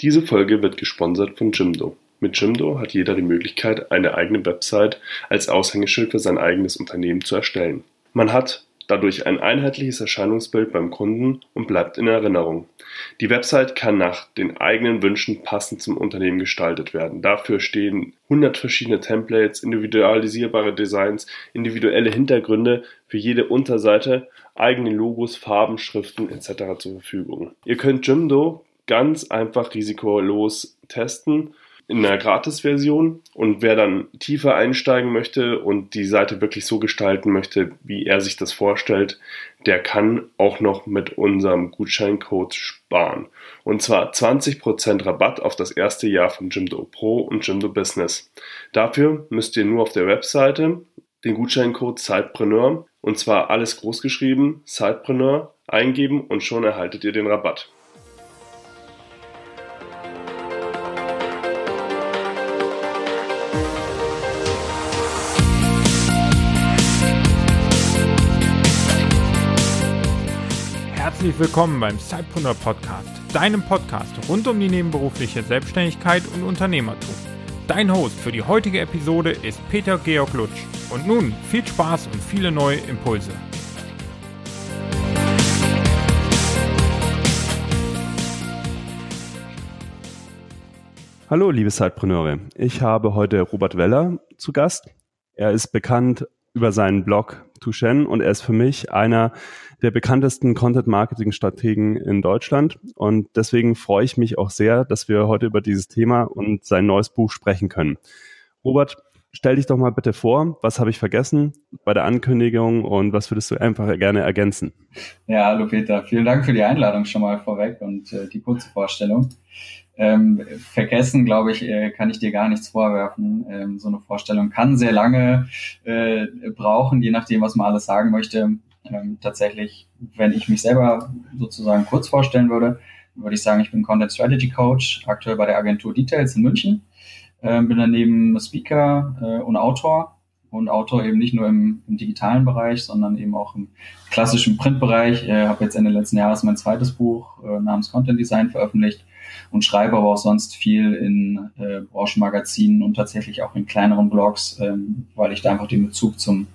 Diese Folge wird gesponsert von Jimdo. Mit Jimdo hat jeder die Möglichkeit, eine eigene Website als Aushängeschild für sein eigenes Unternehmen zu erstellen. Man hat dadurch ein einheitliches Erscheinungsbild beim Kunden und bleibt in Erinnerung. Die Website kann nach den eigenen Wünschen passend zum Unternehmen gestaltet werden. Dafür stehen 100 verschiedene Templates, individualisierbare Designs, individuelle Hintergründe für jede Unterseite, eigene Logos, Farben, Schriften etc. zur Verfügung. Ihr könnt Jimdo ganz einfach risikolos testen in einer Gratis-Version und wer dann tiefer einsteigen möchte und die Seite wirklich so gestalten möchte, wie er sich das vorstellt, der kann auch noch mit unserem Gutscheincode sparen. Und zwar 20% Rabatt auf das erste Jahr von Jimdo Pro und Jimdo Business. Dafür müsst ihr nur auf der Webseite den Gutscheincode Sidepreneur und zwar alles großgeschrieben, Sidepreneur eingeben und schon erhaltet ihr den Rabatt. Herzlich willkommen beim Sidepreneur Podcast, deinem Podcast rund um die nebenberufliche Selbstständigkeit und Unternehmertum. Dein Host für die heutige Episode ist Peter Georg Lutsch. Und nun viel Spaß und viele neue Impulse. Hallo, liebe Sidepreneure. Ich habe heute Robert Weller zu Gast. Er ist bekannt über seinen Blog Tushen und er ist für mich einer der bekanntesten Content-Marketing-Strategen in Deutschland. Und deswegen freue ich mich auch sehr, dass wir heute über dieses Thema und sein neues Buch sprechen können. Robert, stell dich doch mal bitte vor, was habe ich vergessen bei der Ankündigung und was würdest du einfach gerne ergänzen? Ja, hallo Peter, vielen Dank für die Einladung schon mal vorweg und äh, die kurze Vorstellung. Ähm, vergessen, glaube ich, äh, kann ich dir gar nichts vorwerfen. Ähm, so eine Vorstellung kann sehr lange äh, brauchen, je nachdem, was man alles sagen möchte. Ähm, tatsächlich, wenn ich mich selber sozusagen kurz vorstellen würde, würde ich sagen, ich bin Content Strategy Coach, aktuell bei der Agentur Details in München. Ähm, bin daneben Speaker äh, und Autor und Autor eben nicht nur im, im, digitalen Bereich, sondern eben auch im klassischen Printbereich. Äh, habe jetzt Ende letzten Jahres mein zweites Buch äh, namens Content Design veröffentlicht und schreibe aber auch sonst viel in äh, Branchenmagazinen und tatsächlich auch in kleineren Blogs, ähm, weil ich da einfach den Bezug zum,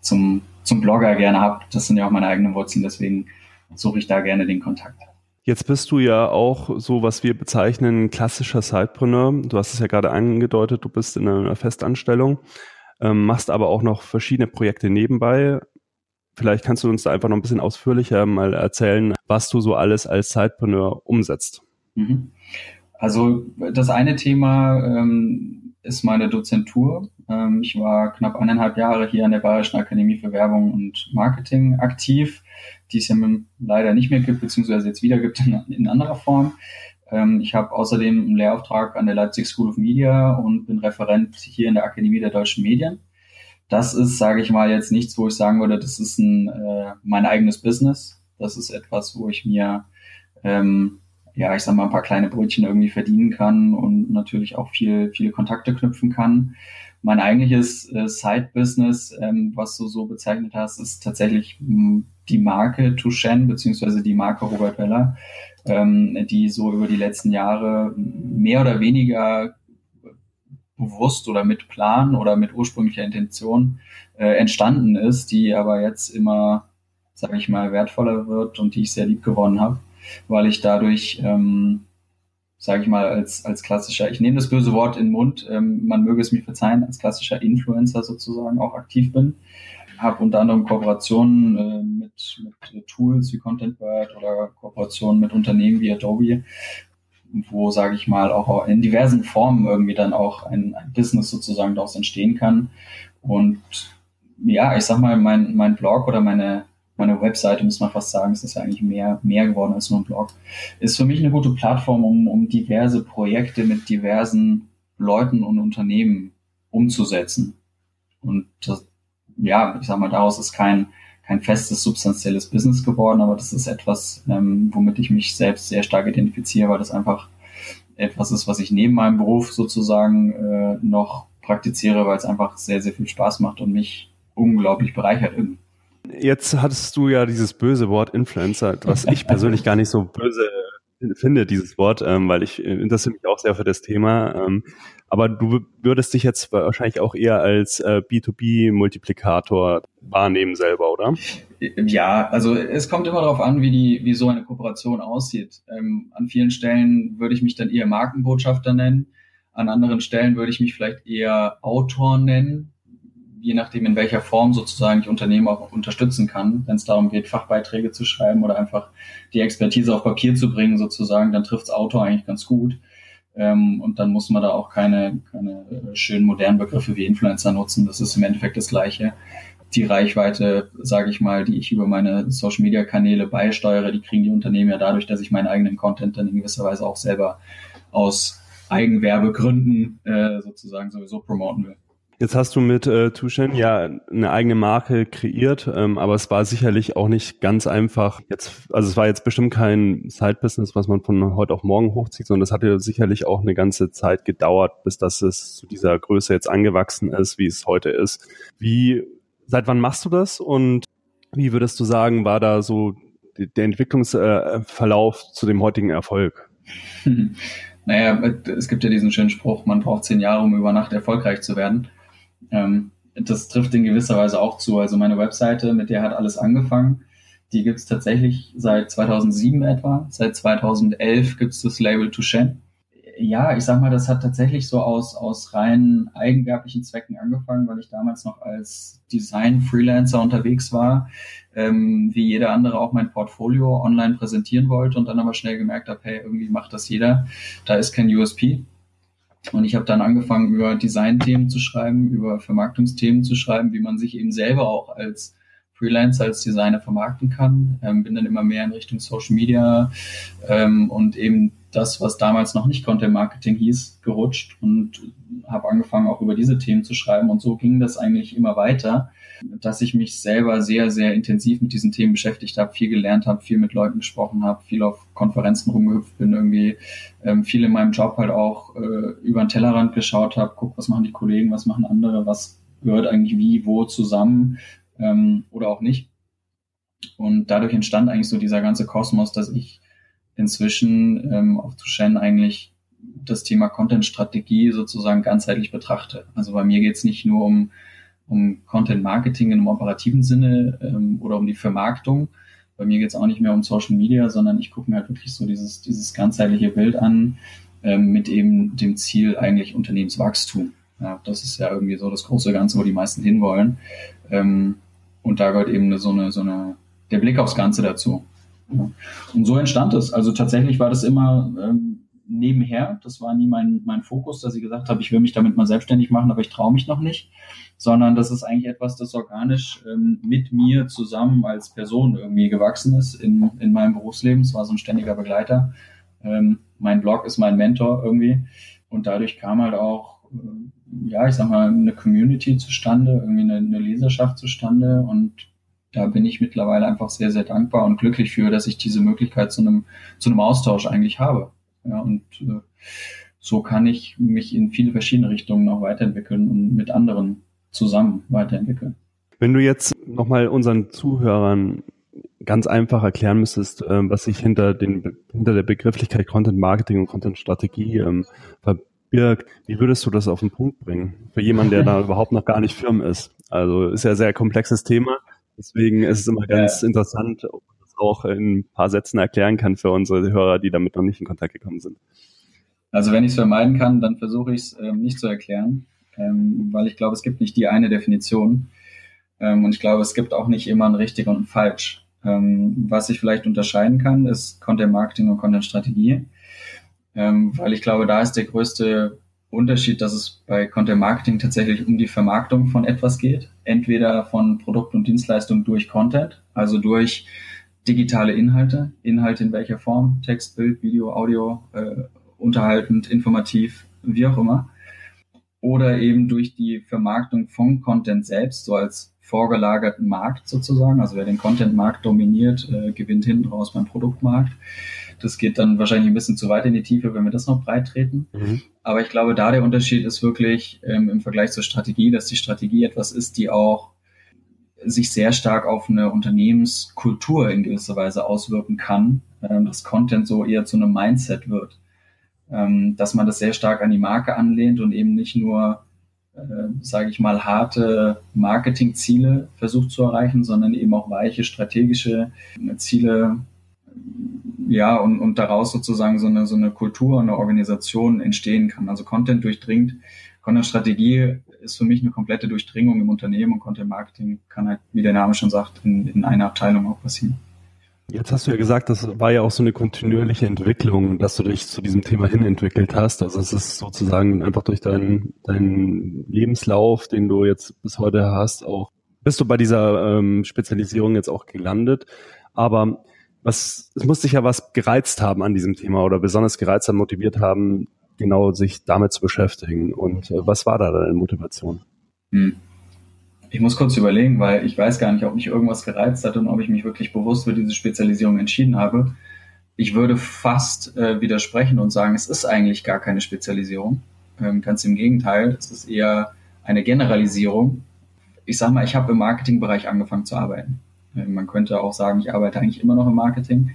zum zum Blogger gerne habe. Das sind ja auch meine eigenen Wurzeln, deswegen suche ich da gerne den Kontakt. Jetzt bist du ja auch so, was wir bezeichnen, klassischer Sidepreneur. Du hast es ja gerade angedeutet, du bist in einer Festanstellung, ähm, machst aber auch noch verschiedene Projekte nebenbei. Vielleicht kannst du uns da einfach noch ein bisschen ausführlicher mal erzählen, was du so alles als Sidepreneur umsetzt. Mhm. Also das eine Thema ähm, ist meine Dozentur. Ähm, ich war knapp eineinhalb Jahre hier an der Bayerischen Akademie für Werbung und Marketing aktiv, die es ja leider nicht mehr gibt, beziehungsweise jetzt wieder gibt in, in anderer Form. Ähm, ich habe außerdem einen Lehrauftrag an der Leipzig School of Media und bin Referent hier in der Akademie der deutschen Medien. Das ist, sage ich mal, jetzt nichts, wo ich sagen würde, das ist ein, äh, mein eigenes Business. Das ist etwas, wo ich mir ähm, ja, ich sag mal, ein paar kleine Brötchen irgendwie verdienen kann und natürlich auch viel, viele Kontakte knüpfen kann mein eigentliches äh, Side-Business, ähm, was du so bezeichnet hast, ist tatsächlich hm, die Marke Tushen, beziehungsweise die Marke Robert Weller, ähm, die so über die letzten Jahre mehr oder weniger bewusst oder mit Plan oder mit ursprünglicher Intention äh, entstanden ist, die aber jetzt immer, sage ich mal, wertvoller wird und die ich sehr lieb gewonnen habe, weil ich dadurch ähm, sage ich mal, als, als klassischer, ich nehme das böse Wort in den Mund, ähm, man möge es mir verzeihen, als klassischer Influencer sozusagen auch aktiv bin. Habe unter anderem Kooperationen äh, mit, mit Tools wie ContentBird oder Kooperationen mit Unternehmen wie Adobe, wo, sage ich mal, auch in diversen Formen irgendwie dann auch ein, ein Business sozusagen daraus entstehen kann. Und ja, ich sag mal, mein, mein Blog oder meine, meine Webseite, muss man fast sagen, es ist ja eigentlich mehr, mehr geworden als nur ein Blog, ist für mich eine gute Plattform, um, um diverse Projekte mit diversen Leuten und Unternehmen umzusetzen. Und das, ja, ich sag mal, daraus ist kein, kein festes, substanzielles Business geworden, aber das ist etwas, ähm, womit ich mich selbst sehr stark identifiziere, weil das einfach etwas ist, was ich neben meinem Beruf sozusagen äh, noch praktiziere, weil es einfach sehr, sehr viel Spaß macht und mich unglaublich bereichert irgendwie. Jetzt hattest du ja dieses böse Wort Influencer, was ich persönlich gar nicht so böse finde, dieses Wort, ähm, weil ich äh, interessiere mich auch sehr für das Thema. Ähm, aber du würdest dich jetzt wahrscheinlich auch eher als äh, B2B-Multiplikator wahrnehmen selber, oder? Ja, also es kommt immer darauf an, wie die, wie so eine Kooperation aussieht. Ähm, an vielen Stellen würde ich mich dann eher Markenbotschafter nennen. An anderen Stellen würde ich mich vielleicht eher Autor nennen, je nachdem, in welcher Form sozusagen ich Unternehmen auch unterstützen kann, wenn es darum geht, Fachbeiträge zu schreiben oder einfach die Expertise auf Papier zu bringen, sozusagen, dann trifft's Autor eigentlich ganz gut. Ähm, und dann muss man da auch keine, keine schönen modernen Begriffe wie Influencer nutzen. Das ist im Endeffekt das Gleiche. Die Reichweite, sage ich mal, die ich über meine Social-Media-Kanäle beisteuere, die kriegen die Unternehmen ja dadurch, dass ich meinen eigenen Content dann in gewisser Weise auch selber aus Eigenwerbegründen äh, sozusagen sowieso promoten will. Jetzt hast du mit äh, Tushen ja eine eigene Marke kreiert, ähm, aber es war sicherlich auch nicht ganz einfach. Jetzt, also es war jetzt bestimmt kein Side-Business, was man von heute auf morgen hochzieht, sondern es hatte sicherlich auch eine ganze Zeit gedauert, bis das es zu dieser Größe jetzt angewachsen ist, wie es heute ist. Wie, seit wann machst du das und wie würdest du sagen, war da so der Entwicklungsverlauf zu dem heutigen Erfolg? Naja, es gibt ja diesen schönen Spruch, man braucht zehn Jahre, um über Nacht erfolgreich zu werden. Ähm, das trifft in gewisser Weise auch zu. Also meine Webseite, mit der hat alles angefangen. Die gibt's tatsächlich seit 2007 etwa. Seit 2011 gibt's das Label Touchen. Ja, ich sag mal, das hat tatsächlich so aus, aus rein eigenwerblichen Zwecken angefangen, weil ich damals noch als Design-Freelancer unterwegs war, ähm, wie jeder andere auch mein Portfolio online präsentieren wollte und dann aber schnell gemerkt habe, hey, irgendwie macht das jeder. Da ist kein USP. Und ich habe dann angefangen, über Design-Themen zu schreiben, über Vermarktungsthemen zu schreiben, wie man sich eben selber auch als Freelancer, als Designer vermarkten kann. Ähm, bin dann immer mehr in Richtung Social Media ähm, und eben das, was damals noch nicht Content Marketing hieß, gerutscht und habe angefangen, auch über diese Themen zu schreiben. Und so ging das eigentlich immer weiter dass ich mich selber sehr, sehr intensiv mit diesen Themen beschäftigt habe, viel gelernt habe, viel mit Leuten gesprochen habe, viel auf Konferenzen rumgehüpft bin, irgendwie ähm, viel in meinem Job halt auch äh, über den Tellerrand geschaut habe, guck, was machen die Kollegen, was machen andere, was gehört eigentlich wie, wo zusammen ähm, oder auch nicht. Und dadurch entstand eigentlich so dieser ganze Kosmos, dass ich inzwischen ähm, auf Tushen eigentlich das Thema Content-Strategie sozusagen ganzheitlich betrachte. Also bei mir geht es nicht nur um um Content Marketing im operativen Sinne ähm, oder um die Vermarktung. Bei mir geht es auch nicht mehr um Social Media, sondern ich gucke mir halt wirklich so dieses, dieses ganzheitliche Bild an ähm, mit eben dem Ziel eigentlich Unternehmenswachstum. Ja, das ist ja irgendwie so das große Ganze, wo die meisten hinwollen. Ähm, und da gehört eben so eine, so eine, der Blick aufs Ganze dazu. Ja. Und so entstand es. Also tatsächlich war das immer ähm, nebenher. Das war nie mein, mein Fokus, dass ich gesagt habe, ich will mich damit mal selbstständig machen, aber ich traue mich noch nicht sondern das ist eigentlich etwas, das organisch ähm, mit mir zusammen als Person irgendwie gewachsen ist in, in meinem Berufsleben. Es war so ein ständiger Begleiter. Ähm, mein Blog ist mein Mentor irgendwie. Und dadurch kam halt auch, äh, ja, ich sag mal, eine Community zustande, irgendwie eine, eine Leserschaft zustande. Und da bin ich mittlerweile einfach sehr, sehr dankbar und glücklich für, dass ich diese Möglichkeit zu einem, zu einem Austausch eigentlich habe. Ja, und äh, so kann ich mich in viele verschiedene Richtungen noch weiterentwickeln und mit anderen zusammen weiterentwickeln. Wenn du jetzt nochmal unseren Zuhörern ganz einfach erklären müsstest, ähm, was sich hinter, den, hinter der Begrifflichkeit Content Marketing und Content Strategie ähm, verbirgt, wie würdest du das auf den Punkt bringen? Für jemanden, der da überhaupt noch gar nicht firm ist. Also ist ja ein sehr komplexes Thema. Deswegen ist es immer ganz ja. interessant, ob man das auch in ein paar Sätzen erklären kann für unsere Hörer, die damit noch nicht in Kontakt gekommen sind. Also wenn ich es vermeiden kann, dann versuche ich es ähm, nicht zu erklären ähm, weil ich glaube, es gibt nicht die eine Definition. Ähm, und ich glaube, es gibt auch nicht immer ein richtig und ein falsch. Ähm, was ich vielleicht unterscheiden kann, ist Content Marketing und Content Strategie. Ähm, weil ich glaube, da ist der größte Unterschied, dass es bei Content Marketing tatsächlich um die Vermarktung von etwas geht. Entweder von Produkt und Dienstleistung durch Content, also durch digitale Inhalte, Inhalte in welcher Form, Text, Bild, Video, Audio, äh, unterhaltend, informativ, wie auch immer oder eben durch die Vermarktung von Content selbst, so als vorgelagerten Markt sozusagen. Also wer den Content-Markt dominiert, äh, gewinnt hinten raus beim Produktmarkt. Das geht dann wahrscheinlich ein bisschen zu weit in die Tiefe, wenn wir das noch breit treten. Mhm. Aber ich glaube, da der Unterschied ist wirklich ähm, im Vergleich zur Strategie, dass die Strategie etwas ist, die auch sich sehr stark auf eine Unternehmenskultur in gewisser Weise auswirken kann, ähm, dass Content so eher zu einem Mindset wird, ähm, dass man das sehr stark an die Marke anlehnt und eben nicht nur, äh, sage ich mal, harte Marketingziele versucht zu erreichen, sondern eben auch weiche strategische Ziele ja, und, und daraus sozusagen so eine, so eine Kultur, eine Organisation entstehen kann. Also Content durchdringt, Content-Strategie ist für mich eine komplette Durchdringung im Unternehmen und Content Marketing kann halt, wie der Name schon sagt, in, in einer Abteilung auch passieren. Jetzt hast du ja gesagt, das war ja auch so eine kontinuierliche Entwicklung, dass du dich zu diesem Thema hin entwickelt hast. Also es ist sozusagen einfach durch deinen, deinen Lebenslauf, den du jetzt bis heute hast, auch bist du bei dieser ähm, Spezialisierung jetzt auch gelandet. Aber was, es muss sich ja was gereizt haben an diesem Thema oder besonders gereizt haben, motiviert haben, genau sich damit zu beschäftigen. Und äh, was war da deine Motivation? Hm. Ich muss kurz überlegen, weil ich weiß gar nicht, ob mich irgendwas gereizt hat und ob ich mich wirklich bewusst für diese Spezialisierung entschieden habe. Ich würde fast äh, widersprechen und sagen, es ist eigentlich gar keine Spezialisierung. Ähm, ganz im Gegenteil, es ist eher eine Generalisierung. Ich sage mal, ich habe im Marketingbereich angefangen zu arbeiten. Äh, man könnte auch sagen, ich arbeite eigentlich immer noch im Marketing.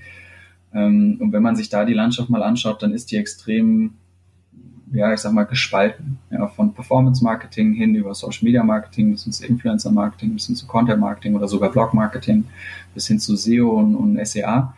Ähm, und wenn man sich da die Landschaft mal anschaut, dann ist die extrem, ja, ich sag mal, gespalten. Ja, von Performance Marketing hin über Social Media Marketing bis hin zu Influencer Marketing, bis hin zu Content Marketing oder sogar Blog Marketing, bis hin zu SEO und, und SEA.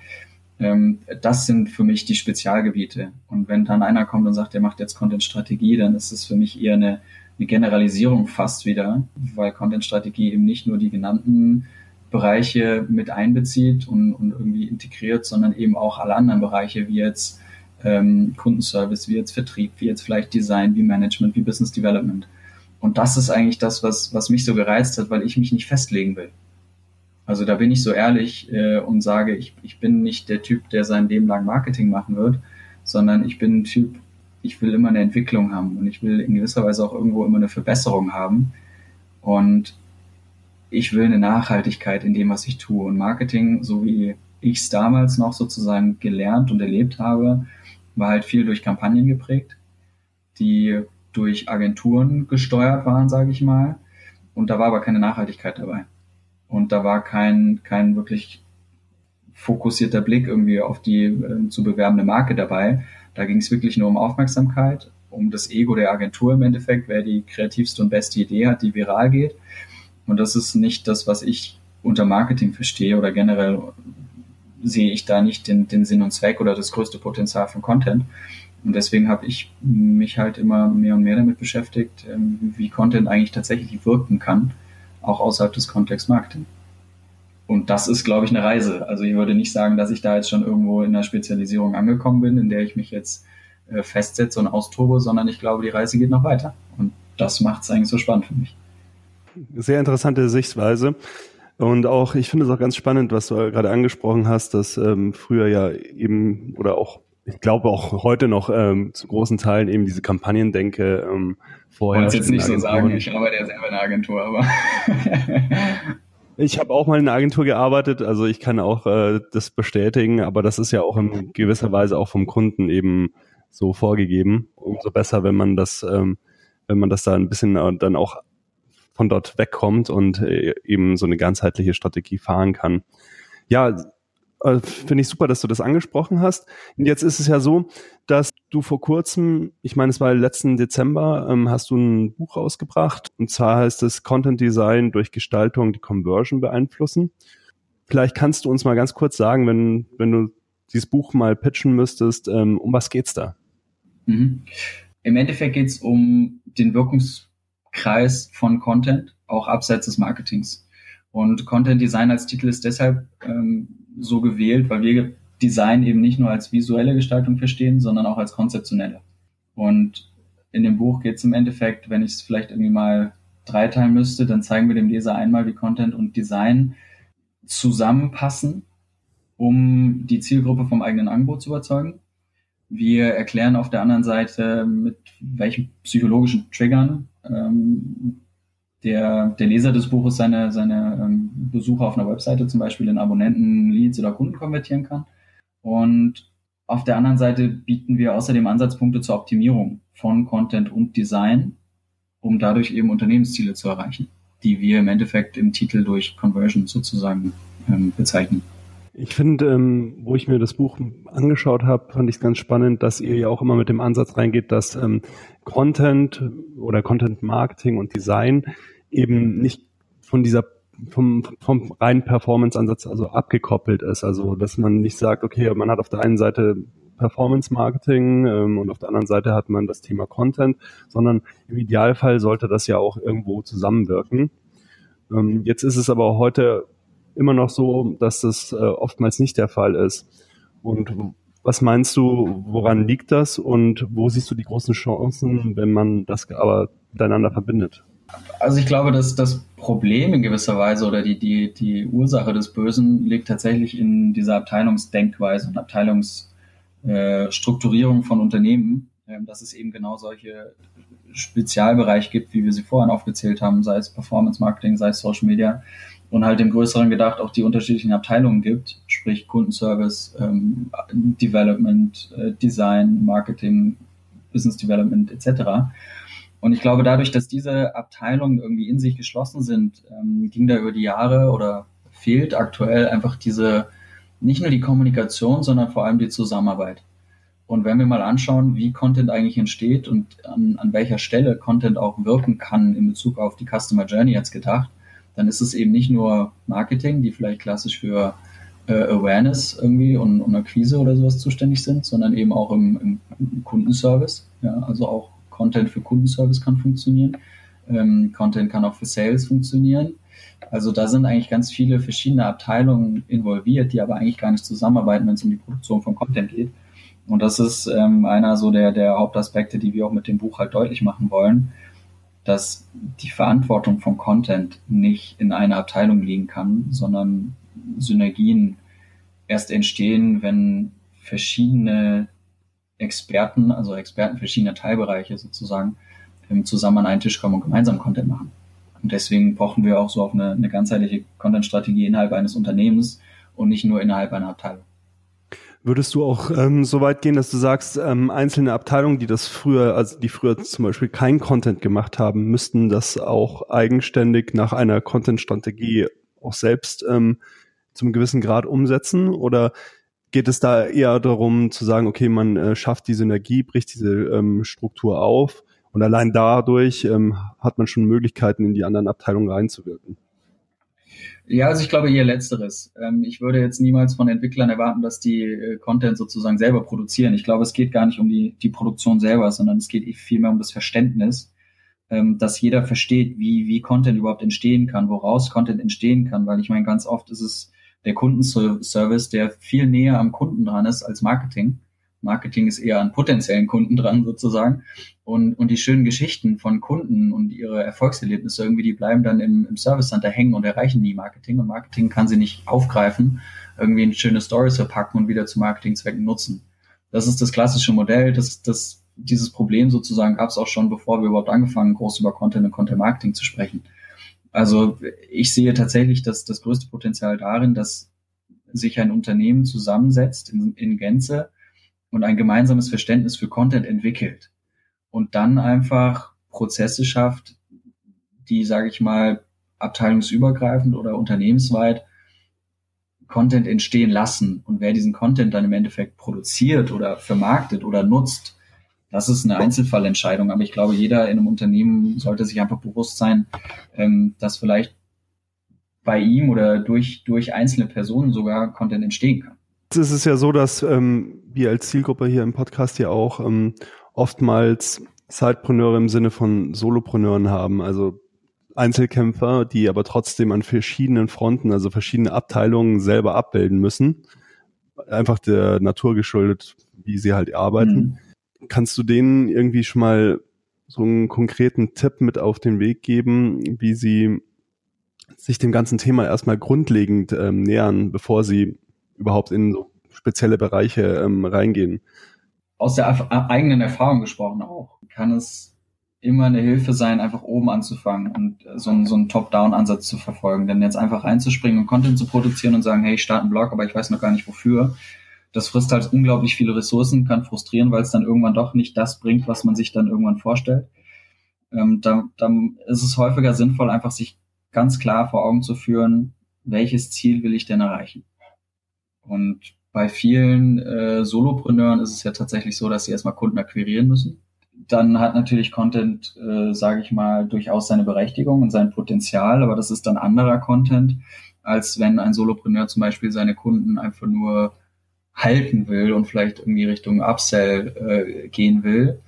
Ähm, das sind für mich die Spezialgebiete. Und wenn dann einer kommt und sagt, der macht jetzt Content Strategie, dann ist es für mich eher eine, eine Generalisierung fast wieder, weil Content Strategie eben nicht nur die genannten Bereiche mit einbezieht und, und irgendwie integriert, sondern eben auch alle anderen Bereiche, wie jetzt ähm, Kundenservice, wie jetzt Vertrieb, wie jetzt vielleicht Design, wie Management, wie Business Development. Und das ist eigentlich das, was, was mich so gereizt hat, weil ich mich nicht festlegen will. Also da bin ich so ehrlich äh, und sage, ich, ich bin nicht der Typ, der sein Leben lang Marketing machen wird, sondern ich bin ein Typ, ich will immer eine Entwicklung haben und ich will in gewisser Weise auch irgendwo immer eine Verbesserung haben. Und ich will eine Nachhaltigkeit in dem, was ich tue. Und Marketing, so wie ich es damals noch sozusagen gelernt und erlebt habe, war halt viel durch Kampagnen geprägt, die durch Agenturen gesteuert waren, sage ich mal. Und da war aber keine Nachhaltigkeit dabei. Und da war kein, kein wirklich fokussierter Blick irgendwie auf die äh, zu bewerbende Marke dabei. Da ging es wirklich nur um Aufmerksamkeit, um das Ego der Agentur im Endeffekt, wer die kreativste und beste Idee hat, die viral geht. Und das ist nicht das, was ich unter Marketing verstehe oder generell sehe ich da nicht den, den Sinn und Zweck oder das größte Potenzial von Content. Und deswegen habe ich mich halt immer mehr und mehr damit beschäftigt, ähm, wie Content eigentlich tatsächlich wirken kann, auch außerhalb des Kontexts Marketing. Und das ist, glaube ich, eine Reise. Also ich würde nicht sagen, dass ich da jetzt schon irgendwo in einer Spezialisierung angekommen bin, in der ich mich jetzt äh, festsetze und austobe, sondern ich glaube, die Reise geht noch weiter. Und das macht es eigentlich so spannend für mich sehr interessante Sichtweise. Und auch, ich finde es auch ganz spannend, was du gerade angesprochen hast, dass ähm, früher ja eben oder auch, ich glaube auch heute noch ähm, zu großen Teilen eben diese Kampagnendenke ähm, vorher. Ich jetzt nicht so sagen, ich arbeite ja selber in einer Agentur, aber. ich habe auch mal in einer Agentur gearbeitet, also ich kann auch äh, das bestätigen, aber das ist ja auch in gewisser Weise auch vom Kunden eben so vorgegeben. Umso besser, wenn man das, ähm, wenn man das da ein bisschen äh, dann auch von dort wegkommt und äh, eben so eine ganzheitliche Strategie fahren kann. Ja, äh, finde ich super, dass du das angesprochen hast. Und jetzt ist es ja so, dass du vor kurzem, ich meine, es war letzten Dezember, ähm, hast du ein Buch rausgebracht. Und zwar heißt es Content Design durch Gestaltung die Conversion beeinflussen. Vielleicht kannst du uns mal ganz kurz sagen, wenn, wenn du dieses Buch mal pitchen müsstest, ähm, um was geht's da? Mhm. Im Endeffekt geht es um den Wirkungs Kreis von Content, auch abseits des Marketings. Und Content Design als Titel ist deshalb ähm, so gewählt, weil wir Design eben nicht nur als visuelle Gestaltung verstehen, sondern auch als konzeptionelle. Und in dem Buch geht es im Endeffekt, wenn ich es vielleicht irgendwie mal dreiteilen müsste, dann zeigen wir dem Leser einmal, wie Content und Design zusammenpassen, um die Zielgruppe vom eigenen Angebot zu überzeugen. Wir erklären auf der anderen Seite, mit welchen psychologischen Triggern ähm, der, der Leser des Buches seine, seine ähm, Besucher auf einer Webseite zum Beispiel in Abonnenten, Leads oder Kunden konvertieren kann. Und auf der anderen Seite bieten wir außerdem Ansatzpunkte zur Optimierung von Content und Design, um dadurch eben Unternehmensziele zu erreichen. die wir im Endeffekt im Titel durch Conversion sozusagen ähm, bezeichnen. Ich finde, ähm, wo ich mir das Buch angeschaut habe, fand ich es ganz spannend, dass ihr ja auch immer mit dem Ansatz reingeht, dass ähm, Content oder Content Marketing und Design eben nicht von dieser vom, vom reinen Performance-Ansatz also abgekoppelt ist. Also dass man nicht sagt, okay, man hat auf der einen Seite Performance Marketing ähm, und auf der anderen Seite hat man das Thema Content, sondern im Idealfall sollte das ja auch irgendwo zusammenwirken. Ähm, jetzt ist es aber heute immer noch so, dass das äh, oftmals nicht der Fall ist. Und was meinst du, woran liegt das und wo siehst du die großen Chancen, wenn man das aber miteinander verbindet? Also ich glaube, dass das Problem in gewisser Weise oder die, die, die Ursache des Bösen liegt tatsächlich in dieser Abteilungsdenkweise und Abteilungsstrukturierung äh, von Unternehmen, äh, dass es eben genau solche Spezialbereiche gibt, wie wir sie vorhin aufgezählt haben, sei es Performance Marketing, sei es Social Media, und halt im Größeren gedacht auch die unterschiedlichen Abteilungen gibt, sprich Kundenservice, ähm, Development, äh, Design, Marketing, Business Development etc. Und ich glaube, dadurch, dass diese Abteilungen irgendwie in sich geschlossen sind, ähm, ging da über die Jahre oder fehlt aktuell einfach diese, nicht nur die Kommunikation, sondern vor allem die Zusammenarbeit. Und wenn wir mal anschauen, wie Content eigentlich entsteht und an, an welcher Stelle Content auch wirken kann in Bezug auf die Customer Journey jetzt gedacht, dann ist es eben nicht nur Marketing, die vielleicht klassisch für äh, Awareness irgendwie und, und Akquise oder sowas zuständig sind, sondern eben auch im, im Kundenservice. Ja, also auch Content für Kundenservice kann funktionieren. Ähm, Content kann auch für Sales funktionieren. Also da sind eigentlich ganz viele verschiedene Abteilungen involviert, die aber eigentlich gar nicht zusammenarbeiten, wenn es um die Produktion von Content geht. Und das ist ähm, einer so der, der Hauptaspekte, die wir auch mit dem Buch halt deutlich machen wollen dass die Verantwortung von Content nicht in einer Abteilung liegen kann, sondern Synergien erst entstehen, wenn verschiedene Experten, also Experten verschiedener Teilbereiche sozusagen, zusammen an einen Tisch kommen und gemeinsam Content machen. Und deswegen brauchen wir auch so auf eine, eine ganzheitliche Content-Strategie innerhalb eines Unternehmens und nicht nur innerhalb einer Abteilung. Würdest du auch ähm, so weit gehen, dass du sagst, ähm, einzelne Abteilungen, die das früher, also die früher zum Beispiel kein Content gemacht haben, müssten das auch eigenständig nach einer Content-Strategie auch selbst ähm, zum gewissen Grad umsetzen? Oder geht es da eher darum zu sagen, okay, man äh, schafft die Synergie, bricht diese ähm, Struktur auf und allein dadurch ähm, hat man schon Möglichkeiten, in die anderen Abteilungen reinzuwirken? Ja, also ich glaube eher letzteres. Ähm, ich würde jetzt niemals von Entwicklern erwarten, dass die äh, Content sozusagen selber produzieren. Ich glaube, es geht gar nicht um die, die Produktion selber, sondern es geht vielmehr um das Verständnis, ähm, dass jeder versteht, wie, wie Content überhaupt entstehen kann, woraus Content entstehen kann, weil ich meine, ganz oft ist es der Kundenservice, der viel näher am Kunden dran ist als Marketing. Marketing ist eher an potenziellen Kunden dran sozusagen. Und, und die schönen Geschichten von Kunden und ihre Erfolgserlebnisse irgendwie, die bleiben dann im, im Service Center hängen und erreichen nie Marketing. Und Marketing kann sie nicht aufgreifen, irgendwie in schöne Stories verpacken und wieder zu Marketingzwecken nutzen. Das ist das klassische Modell. Das, das, dieses Problem sozusagen gab es auch schon, bevor wir überhaupt angefangen, groß über Content und Content Marketing zu sprechen. Also ich sehe tatsächlich das, das größte Potenzial darin, dass sich ein Unternehmen zusammensetzt in, in Gänze und ein gemeinsames Verständnis für Content entwickelt und dann einfach Prozesse schafft, die, sage ich mal, abteilungsübergreifend oder unternehmensweit Content entstehen lassen. Und wer diesen Content dann im Endeffekt produziert oder vermarktet oder nutzt, das ist eine Einzelfallentscheidung. Aber ich glaube, jeder in einem Unternehmen sollte sich einfach bewusst sein, ähm, dass vielleicht bei ihm oder durch, durch einzelne Personen sogar Content entstehen kann. Es ist ja so, dass ähm, wir als Zielgruppe hier im Podcast ja auch ähm, oftmals Sidepreneure im Sinne von Solopreneuren haben, also Einzelkämpfer, die aber trotzdem an verschiedenen Fronten, also verschiedene Abteilungen selber abbilden müssen. Einfach der Natur geschuldet, wie sie halt arbeiten. Mhm. Kannst du denen irgendwie schon mal so einen konkreten Tipp mit auf den Weg geben, wie sie sich dem ganzen Thema erstmal grundlegend ähm, nähern, bevor sie überhaupt in so spezielle Bereiche ähm, reingehen. Aus der eigenen Erfahrung gesprochen auch, kann es immer eine Hilfe sein, einfach oben anzufangen und äh, so einen, so einen Top-Down-Ansatz zu verfolgen. Denn jetzt einfach reinzuspringen und Content zu produzieren und sagen, hey, ich starte einen Blog, aber ich weiß noch gar nicht wofür, das frisst halt unglaublich viele Ressourcen, kann frustrieren, weil es dann irgendwann doch nicht das bringt, was man sich dann irgendwann vorstellt. Ähm, da, dann ist es häufiger sinnvoll, einfach sich ganz klar vor Augen zu führen, welches Ziel will ich denn erreichen? Und bei vielen äh, Solopreneuren ist es ja tatsächlich so, dass sie erstmal Kunden akquirieren müssen. Dann hat natürlich Content, äh, sage ich mal, durchaus seine Berechtigung und sein Potenzial, aber das ist dann anderer Content, als wenn ein Solopreneur zum Beispiel seine Kunden einfach nur halten will und vielleicht irgendwie Richtung Upsell äh, gehen will,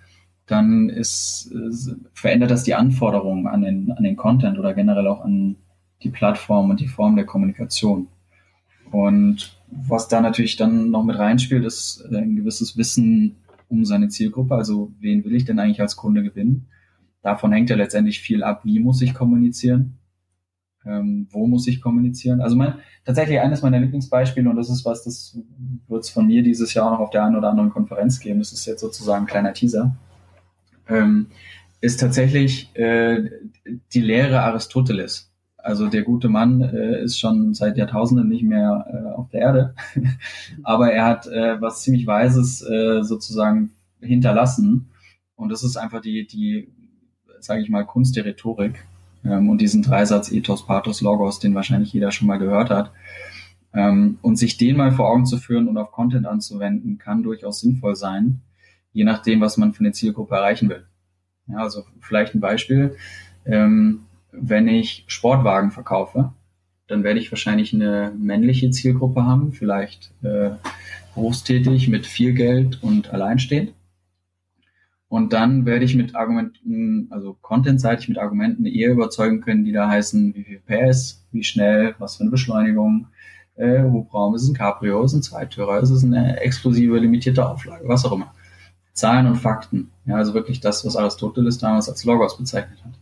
dann ist, äh, verändert das die Anforderungen an den, an den Content oder generell auch an die Plattform und die Form der Kommunikation. Und was da natürlich dann noch mit reinspielt, ist äh, ein gewisses Wissen um seine Zielgruppe. Also wen will ich denn eigentlich als Kunde gewinnen? Davon hängt ja letztendlich viel ab, wie muss ich kommunizieren? Ähm, wo muss ich kommunizieren? Also mein, tatsächlich eines meiner Lieblingsbeispiele, und das ist was, das wird es von mir dieses Jahr auch noch auf der einen oder anderen Konferenz geben, das ist jetzt sozusagen ein kleiner Teaser, ähm, ist tatsächlich äh, die Lehre Aristoteles. Also der gute Mann äh, ist schon seit Jahrtausenden nicht mehr äh, auf der Erde, aber er hat äh, was ziemlich Weises äh, sozusagen hinterlassen. Und das ist einfach die, die, sage ich mal, Kunst der Rhetorik ähm, und diesen Dreisatz Ethos, Pathos, Logos, den wahrscheinlich jeder schon mal gehört hat. Ähm, und sich den mal vor Augen zu führen und auf Content anzuwenden, kann durchaus sinnvoll sein, je nachdem, was man für eine Zielgruppe erreichen will. Ja, also vielleicht ein Beispiel. Ähm, wenn ich Sportwagen verkaufe, dann werde ich wahrscheinlich eine männliche Zielgruppe haben, vielleicht äh, berufstätig mit viel Geld und alleinstehend. Und dann werde ich mit Argumenten, also contentseitig mit Argumenten eher überzeugen können, die da heißen, wie viel PS, wie schnell, was für eine Beschleunigung, äh, Hubraum, ist es ein Cabrio, ist es ein Zweitürer, ist es eine exklusive, limitierte Auflage, was auch immer. Zahlen und Fakten. Ja, also wirklich das, was Aristoteles damals als Logos bezeichnet hat.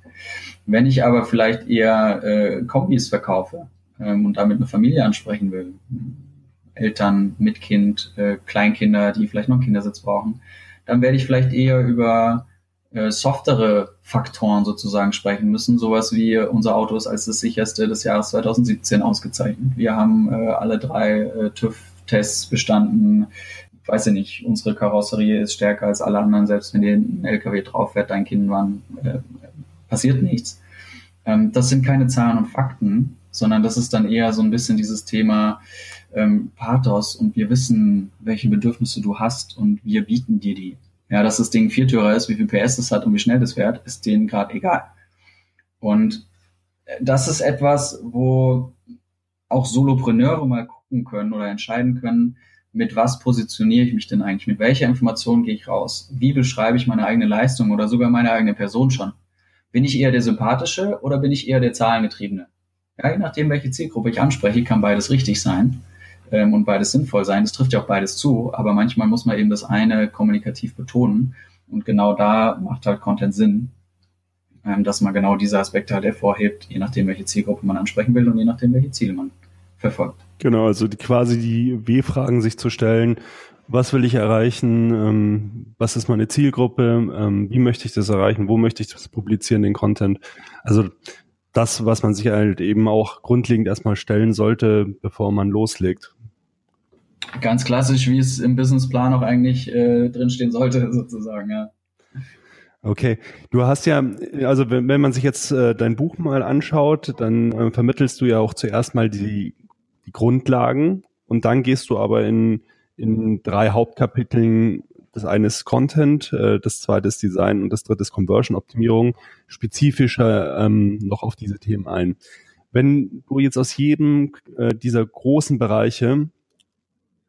Wenn ich aber vielleicht eher äh, Kombis verkaufe ähm, und damit eine Familie ansprechen will, Eltern mit Kind, äh, Kleinkinder, die vielleicht noch einen Kindersitz brauchen, dann werde ich vielleicht eher über äh, softere Faktoren sozusagen sprechen müssen. Sowas wie unser Auto ist als das sicherste des Jahres 2017 ausgezeichnet. Wir haben äh, alle drei äh, TÜV-Tests bestanden. Ich weiß ja nicht, unsere Karosserie ist stärker als alle anderen, selbst wenn dir ein LKW drauf fährt, dein Kind wann äh, passiert nichts. Ähm, das sind keine Zahlen und Fakten, sondern das ist dann eher so ein bisschen dieses Thema, ähm, Pathos und wir wissen, welche Bedürfnisse du hast und wir bieten dir die. Ja, dass das Ding Viertürer ist, wie viel PS es hat und wie schnell das fährt, ist denen gerade egal. Und äh, das ist etwas, wo auch Solopreneure mal gucken können oder entscheiden können, mit was positioniere ich mich denn eigentlich? Mit welcher Information gehe ich raus? Wie beschreibe ich meine eigene Leistung oder sogar meine eigene Person schon? Bin ich eher der sympathische oder bin ich eher der zahlengetriebene? Ja, je nachdem, welche Zielgruppe ich anspreche, kann beides richtig sein ähm, und beides sinnvoll sein. Das trifft ja auch beides zu, aber manchmal muss man eben das eine kommunikativ betonen und genau da macht halt Content Sinn, ähm, dass man genau diese Aspekte halt hervorhebt, je nachdem, welche Zielgruppe man ansprechen will und je nachdem, welche Ziele man verfolgt. Genau, also die, quasi die W-Fragen sich zu stellen. Was will ich erreichen? Ähm, was ist meine Zielgruppe? Ähm, wie möchte ich das erreichen? Wo möchte ich das publizieren, den Content? Also das, was man sich halt eben auch grundlegend erstmal stellen sollte, bevor man loslegt. Ganz klassisch, wie es im Businessplan auch eigentlich äh, drinstehen sollte, sozusagen, ja. Okay, du hast ja, also wenn, wenn man sich jetzt äh, dein Buch mal anschaut, dann äh, vermittelst du ja auch zuerst mal die, die Grundlagen und dann gehst du aber in, in drei Hauptkapiteln das eine ist Content, äh, das zweite ist Design und das dritte ist Conversion-Optimierung, spezifischer ähm, noch auf diese Themen ein. Wenn du jetzt aus jedem äh, dieser großen Bereiche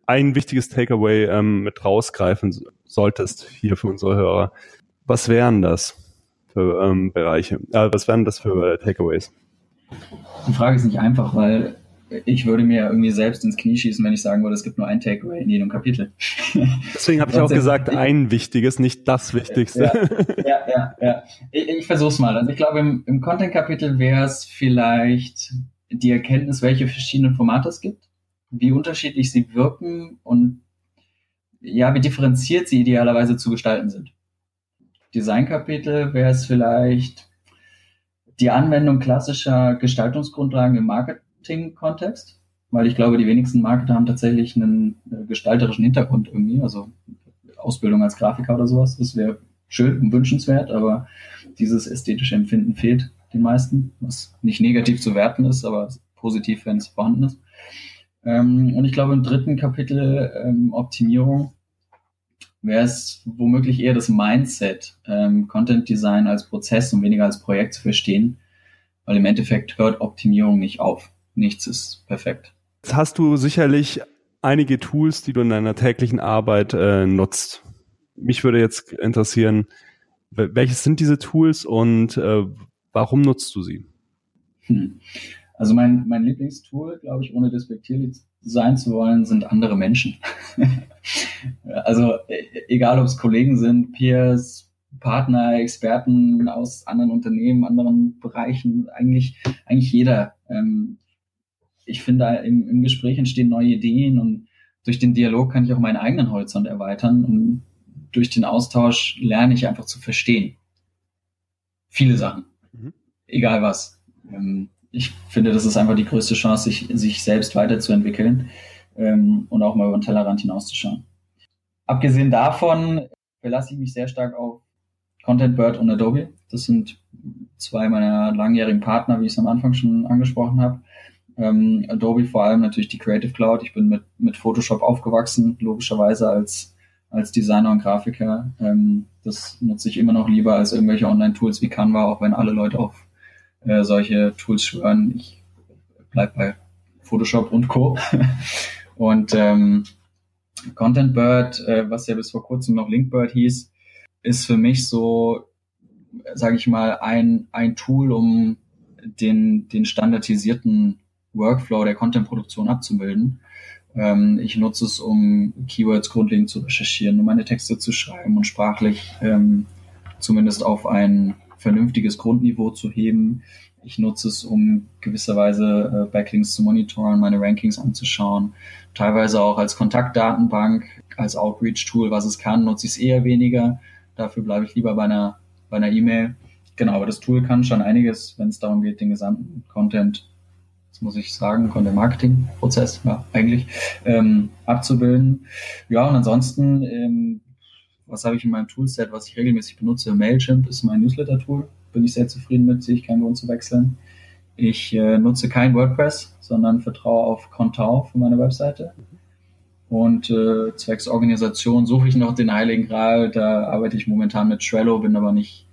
ein wichtiges Takeaway ähm, mit rausgreifen solltest hier für unsere Hörer, was wären das für ähm, Bereiche? Äh, was wären das für äh, Takeaways? Die Frage ist nicht einfach, weil ich würde mir irgendwie selbst ins Knie schießen, wenn ich sagen würde, es gibt nur ein Takeaway in jedem Kapitel. Deswegen habe ich auch gesagt, ein wichtiges, nicht das Wichtigste. Ja, ja, ja. ja. Ich, ich versuch's mal. Also ich glaube, im, im Content-Kapitel wäre es vielleicht die Erkenntnis, welche verschiedenen Formate es gibt, wie unterschiedlich sie wirken und ja, wie differenziert sie idealerweise zu gestalten sind. Design-Kapitel wäre es vielleicht die Anwendung klassischer Gestaltungsgrundlagen im Marketing Marketing-Kontext, weil ich glaube, die wenigsten Marketer haben tatsächlich einen äh, gestalterischen Hintergrund irgendwie, also Ausbildung als Grafiker oder sowas. Das wäre schön und wünschenswert, aber dieses ästhetische Empfinden fehlt den meisten, was nicht negativ zu werten ist, aber positiv, wenn es vorhanden ist. Ähm, und ich glaube, im dritten Kapitel ähm, Optimierung wäre es womöglich eher das Mindset, ähm, Content Design als Prozess und weniger als Projekt zu verstehen, weil im Endeffekt hört Optimierung nicht auf. Nichts ist perfekt. Jetzt hast du sicherlich einige Tools, die du in deiner täglichen Arbeit äh, nutzt. Mich würde jetzt interessieren, welches sind diese Tools und äh, warum nutzt du sie? Hm. Also mein, mein Lieblingstool, glaube ich, ohne despektierlich sein zu wollen, sind andere Menschen. also e, egal, ob es Kollegen sind, Peers, Partner, Experten aus anderen Unternehmen, anderen Bereichen, eigentlich, eigentlich jeder. Ähm, ich finde, im, im Gespräch entstehen neue Ideen und durch den Dialog kann ich auch meinen eigenen Horizont erweitern und durch den Austausch lerne ich einfach zu verstehen. Viele Sachen. Mhm. Egal was. Ähm, ich finde, das ist einfach die größte Chance, sich, sich selbst weiterzuentwickeln ähm, und auch mal über den Tellerrand hinauszuschauen. Abgesehen davon verlasse ich mich sehr stark auf ContentBird und Adobe. Das sind zwei meiner langjährigen Partner, wie ich es am Anfang schon angesprochen habe. Ähm, Adobe vor allem natürlich die Creative Cloud. Ich bin mit, mit Photoshop aufgewachsen, logischerweise als, als Designer und Grafiker. Ähm, das nutze ich immer noch lieber als irgendwelche Online-Tools wie Canva, auch wenn alle Leute auf äh, solche Tools schwören. Ich bleib bei Photoshop und Co. und ähm, ContentBird, äh, was ja bis vor kurzem noch Linkbird hieß, ist für mich so, sage ich mal, ein, ein Tool, um den, den standardisierten Workflow der Content-Produktion abzubilden. Ähm, ich nutze es, um Keywords grundlegend zu recherchieren, um meine Texte zu schreiben und sprachlich ähm, zumindest auf ein vernünftiges Grundniveau zu heben. Ich nutze es, um gewisserweise äh, Backlinks zu monitoren, meine Rankings anzuschauen. Teilweise auch als Kontaktdatenbank, als Outreach-Tool, was es kann, nutze ich es eher weniger. Dafür bleibe ich lieber bei einer bei einer E-Mail. Genau, aber das Tool kann schon einiges, wenn es darum geht, den gesamten Content, muss ich sagen, Content-Marketing-Prozess, ja, eigentlich, ähm, abzubilden. Ja, und ansonsten ähm, was habe ich in meinem Toolset, was ich regelmäßig benutze? Mailchimp ist mein Newsletter-Tool. Bin ich sehr zufrieden mit, sehe ich keinen Grund zu wechseln. Ich äh, nutze kein WordPress, sondern vertraue auf Contao für meine Webseite. Und äh, zwecks Organisation suche ich noch den Heiligen Gral. Da arbeite ich momentan mit Trello, bin aber nicht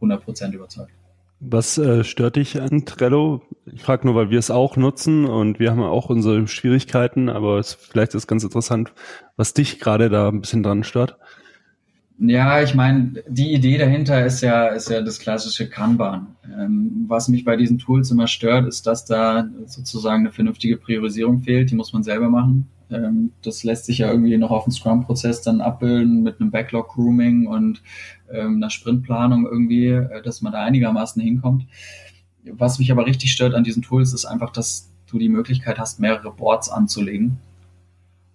100% überzeugt. Was äh, stört dich an Trello? Ich frage nur, weil wir es auch nutzen und wir haben auch unsere Schwierigkeiten, aber es, vielleicht ist ganz interessant, was dich gerade da ein bisschen dran stört. Ja, ich meine, die Idee dahinter ist ja, ist ja das klassische Kanban. Ähm, was mich bei diesen Tools immer stört, ist, dass da sozusagen eine vernünftige Priorisierung fehlt. Die muss man selber machen. Ähm, das lässt sich ja irgendwie noch auf dem Scrum-Prozess dann abbilden mit einem Backlog-Grooming und ähm, einer Sprintplanung irgendwie, äh, dass man da einigermaßen hinkommt. Was mich aber richtig stört an diesen Tools, ist einfach, dass du die Möglichkeit hast, mehrere Boards anzulegen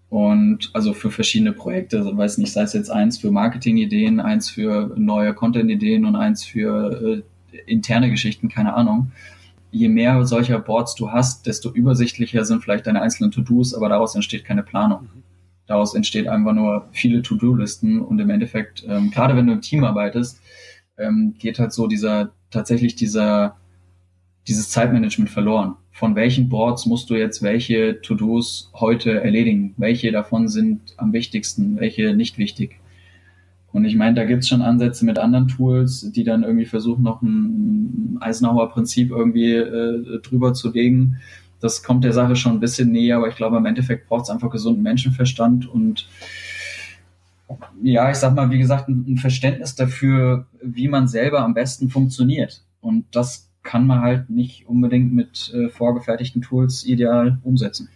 und also für verschiedene Projekte, also weiß nicht, sei es jetzt eins für Marketing-Ideen, eins für neue Content-Ideen und eins für äh, interne Geschichten, keine Ahnung. Je mehr solcher Boards du hast, desto übersichtlicher sind vielleicht deine einzelnen To-Dos, aber daraus entsteht keine Planung. Daraus entsteht einfach nur viele To-Do-Listen und im Endeffekt, ähm, gerade wenn du im Team arbeitest, ähm, geht halt so dieser, tatsächlich dieser, dieses Zeitmanagement verloren von welchen Boards musst du jetzt welche To-Dos heute erledigen? Welche davon sind am wichtigsten, welche nicht wichtig? Und ich meine, da gibt es schon Ansätze mit anderen Tools, die dann irgendwie versuchen, noch ein Eisenhower Prinzip irgendwie äh, drüber zu legen. Das kommt der Sache schon ein bisschen näher, aber ich glaube, im Endeffekt braucht es einfach gesunden Menschenverstand und ja, ich sag mal, wie gesagt, ein Verständnis dafür, wie man selber am besten funktioniert. Und das kann man halt nicht unbedingt mit äh, vorgefertigten Tools ideal umsetzen.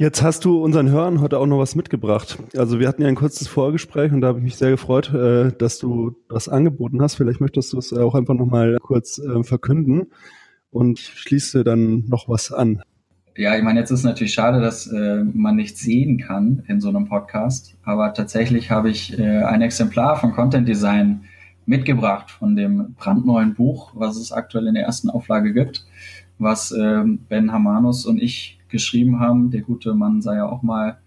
Jetzt hast du unseren Hörern heute auch noch was mitgebracht. Also wir hatten ja ein kurzes Vorgespräch und da habe ich mich sehr gefreut, äh, dass du das angeboten hast. Vielleicht möchtest du es auch einfach noch mal kurz äh, verkünden und schließe dann noch was an. Ja, ich meine, jetzt ist natürlich schade, dass äh, man nichts sehen kann in so einem Podcast, aber tatsächlich habe ich äh, ein Exemplar von Content Design mitgebracht von dem brandneuen Buch, was es aktuell in der ersten Auflage gibt, was ähm, Ben Hamanus und ich geschrieben haben. Der gute Mann sei ja auch mal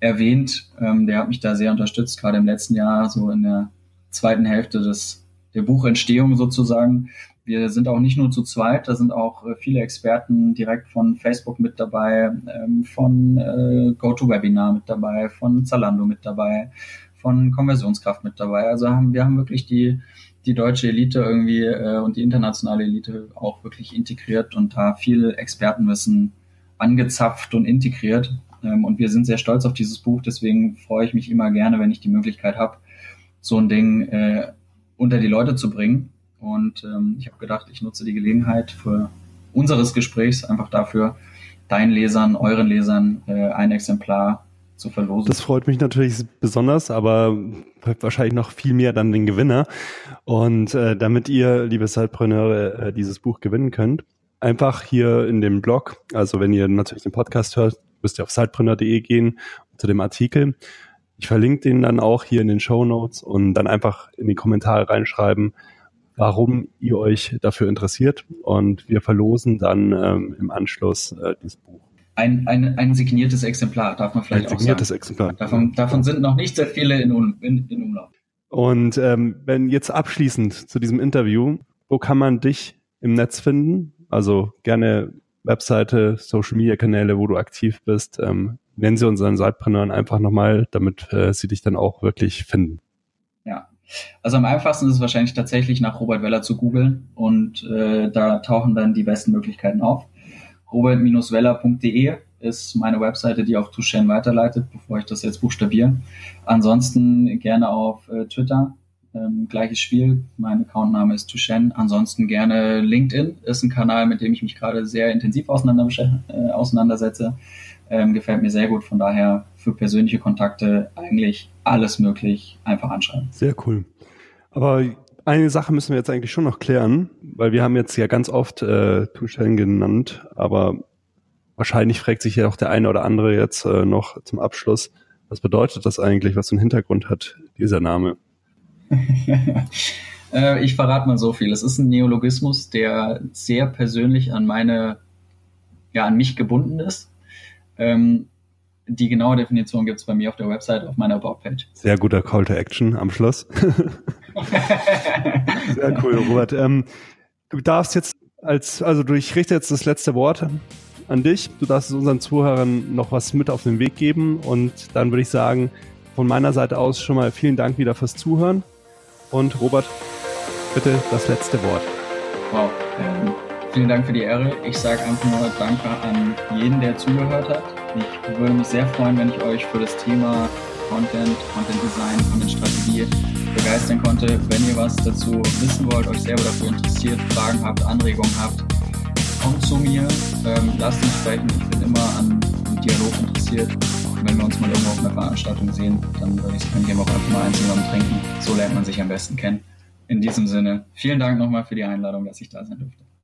erwähnt. Ähm, der hat mich da sehr unterstützt, gerade im letzten Jahr, so in der zweiten Hälfte des, der Buchentstehung sozusagen. wir sind auch nicht nur zu zweit, da sind auch äh, viele Experten direkt von Facebook mit dabei, ähm, von äh, GoToWebinar mit dabei, von Zalando mit dabei, von Konversionskraft mit dabei. Also haben wir haben wirklich die die deutsche Elite irgendwie äh, und die internationale Elite auch wirklich integriert und da viel Expertenwissen angezapft und integriert. Ähm, und wir sind sehr stolz auf dieses Buch, deswegen freue ich mich immer gerne, wenn ich die Möglichkeit habe, so ein Ding äh, unter die Leute zu bringen. Und ähm, ich habe gedacht, ich nutze die Gelegenheit für unseres Gesprächs einfach dafür, deinen Lesern, euren Lesern äh, ein Exemplar zu verlosen. Das freut mich natürlich besonders, aber wahrscheinlich noch viel mehr dann den Gewinner. Und äh, damit ihr, liebe Sidepreneure, äh, dieses Buch gewinnen könnt, einfach hier in dem Blog, also wenn ihr natürlich den Podcast hört, müsst ihr auf sidepreneur.de gehen zu dem Artikel. Ich verlinke den dann auch hier in den Show Notes und dann einfach in die Kommentare reinschreiben, warum ihr euch dafür interessiert. Und wir verlosen dann ähm, im Anschluss äh, dieses Buch. Ein, ein, ein signiertes Exemplar, darf man vielleicht ein auch signiertes sagen. Exemplar. Davon, davon sind noch nicht sehr viele in, in, in Umlauf. Und ähm, wenn jetzt abschließend zu diesem Interview, wo kann man dich im Netz finden? Also gerne Webseite, Social Media Kanäle, wo du aktiv bist. Ähm, nennen sie unseren Sidepreneuren einfach nochmal, damit äh, sie dich dann auch wirklich finden. Ja, also am einfachsten ist es wahrscheinlich tatsächlich nach Robert Weller zu googeln und äh, da tauchen dann die besten Möglichkeiten auf. Robert-Weller.de ist meine Webseite, die auf Tushen weiterleitet, bevor ich das jetzt buchstabiere. Ansonsten gerne auf äh, Twitter, ähm, gleiches Spiel. Mein Accountname ist Tushen. Ansonsten gerne LinkedIn, ist ein Kanal, mit dem ich mich gerade sehr intensiv auseinander, äh, auseinandersetze. Ähm, gefällt mir sehr gut. Von daher für persönliche Kontakte eigentlich alles möglich. Einfach anschreiben. Sehr cool. Aber eine Sache müssen wir jetzt eigentlich schon noch klären, weil wir haben jetzt ja ganz oft äh, Tuchel genannt, aber wahrscheinlich fragt sich ja auch der eine oder andere jetzt äh, noch zum Abschluss, was bedeutet das eigentlich, was für einen Hintergrund hat dieser Name? äh, ich verrate mal so viel. Es ist ein Neologismus, der sehr persönlich an meine, ja, an mich gebunden ist. Ähm, die genaue Definition gibt es bei mir auf der Website, auf meiner About-Page. Sehr guter Call to Action am Schluss. Sehr cool, Robert. Ähm, du darfst jetzt als, also du, ich richte jetzt das letzte Wort an dich. Du darfst unseren Zuhörern noch was mit auf den Weg geben und dann würde ich sagen, von meiner Seite aus schon mal vielen Dank wieder fürs Zuhören und Robert, bitte das letzte Wort. Wow. Ähm, vielen Dank für die Ehre. Ich sage einfach nur Danke an jeden, der zugehört hat. Ich würde mich sehr freuen, wenn ich euch für das Thema Content, Content Design, Content Strategie begeistern konnte. Wenn ihr was dazu wissen wollt, euch selber dafür interessiert, Fragen habt, Anregungen habt, kommt zu mir, ähm, lasst uns sprechen. Ich bin immer an einem Dialog interessiert. Und wenn wir uns mal irgendwo auf einer Veranstaltung sehen, dann würde ich sagen, gehen wir auch einfach mal eins zusammen trinken. So lernt man sich am besten kennen. In diesem Sinne, vielen Dank nochmal für die Einladung, dass ich da sein durfte.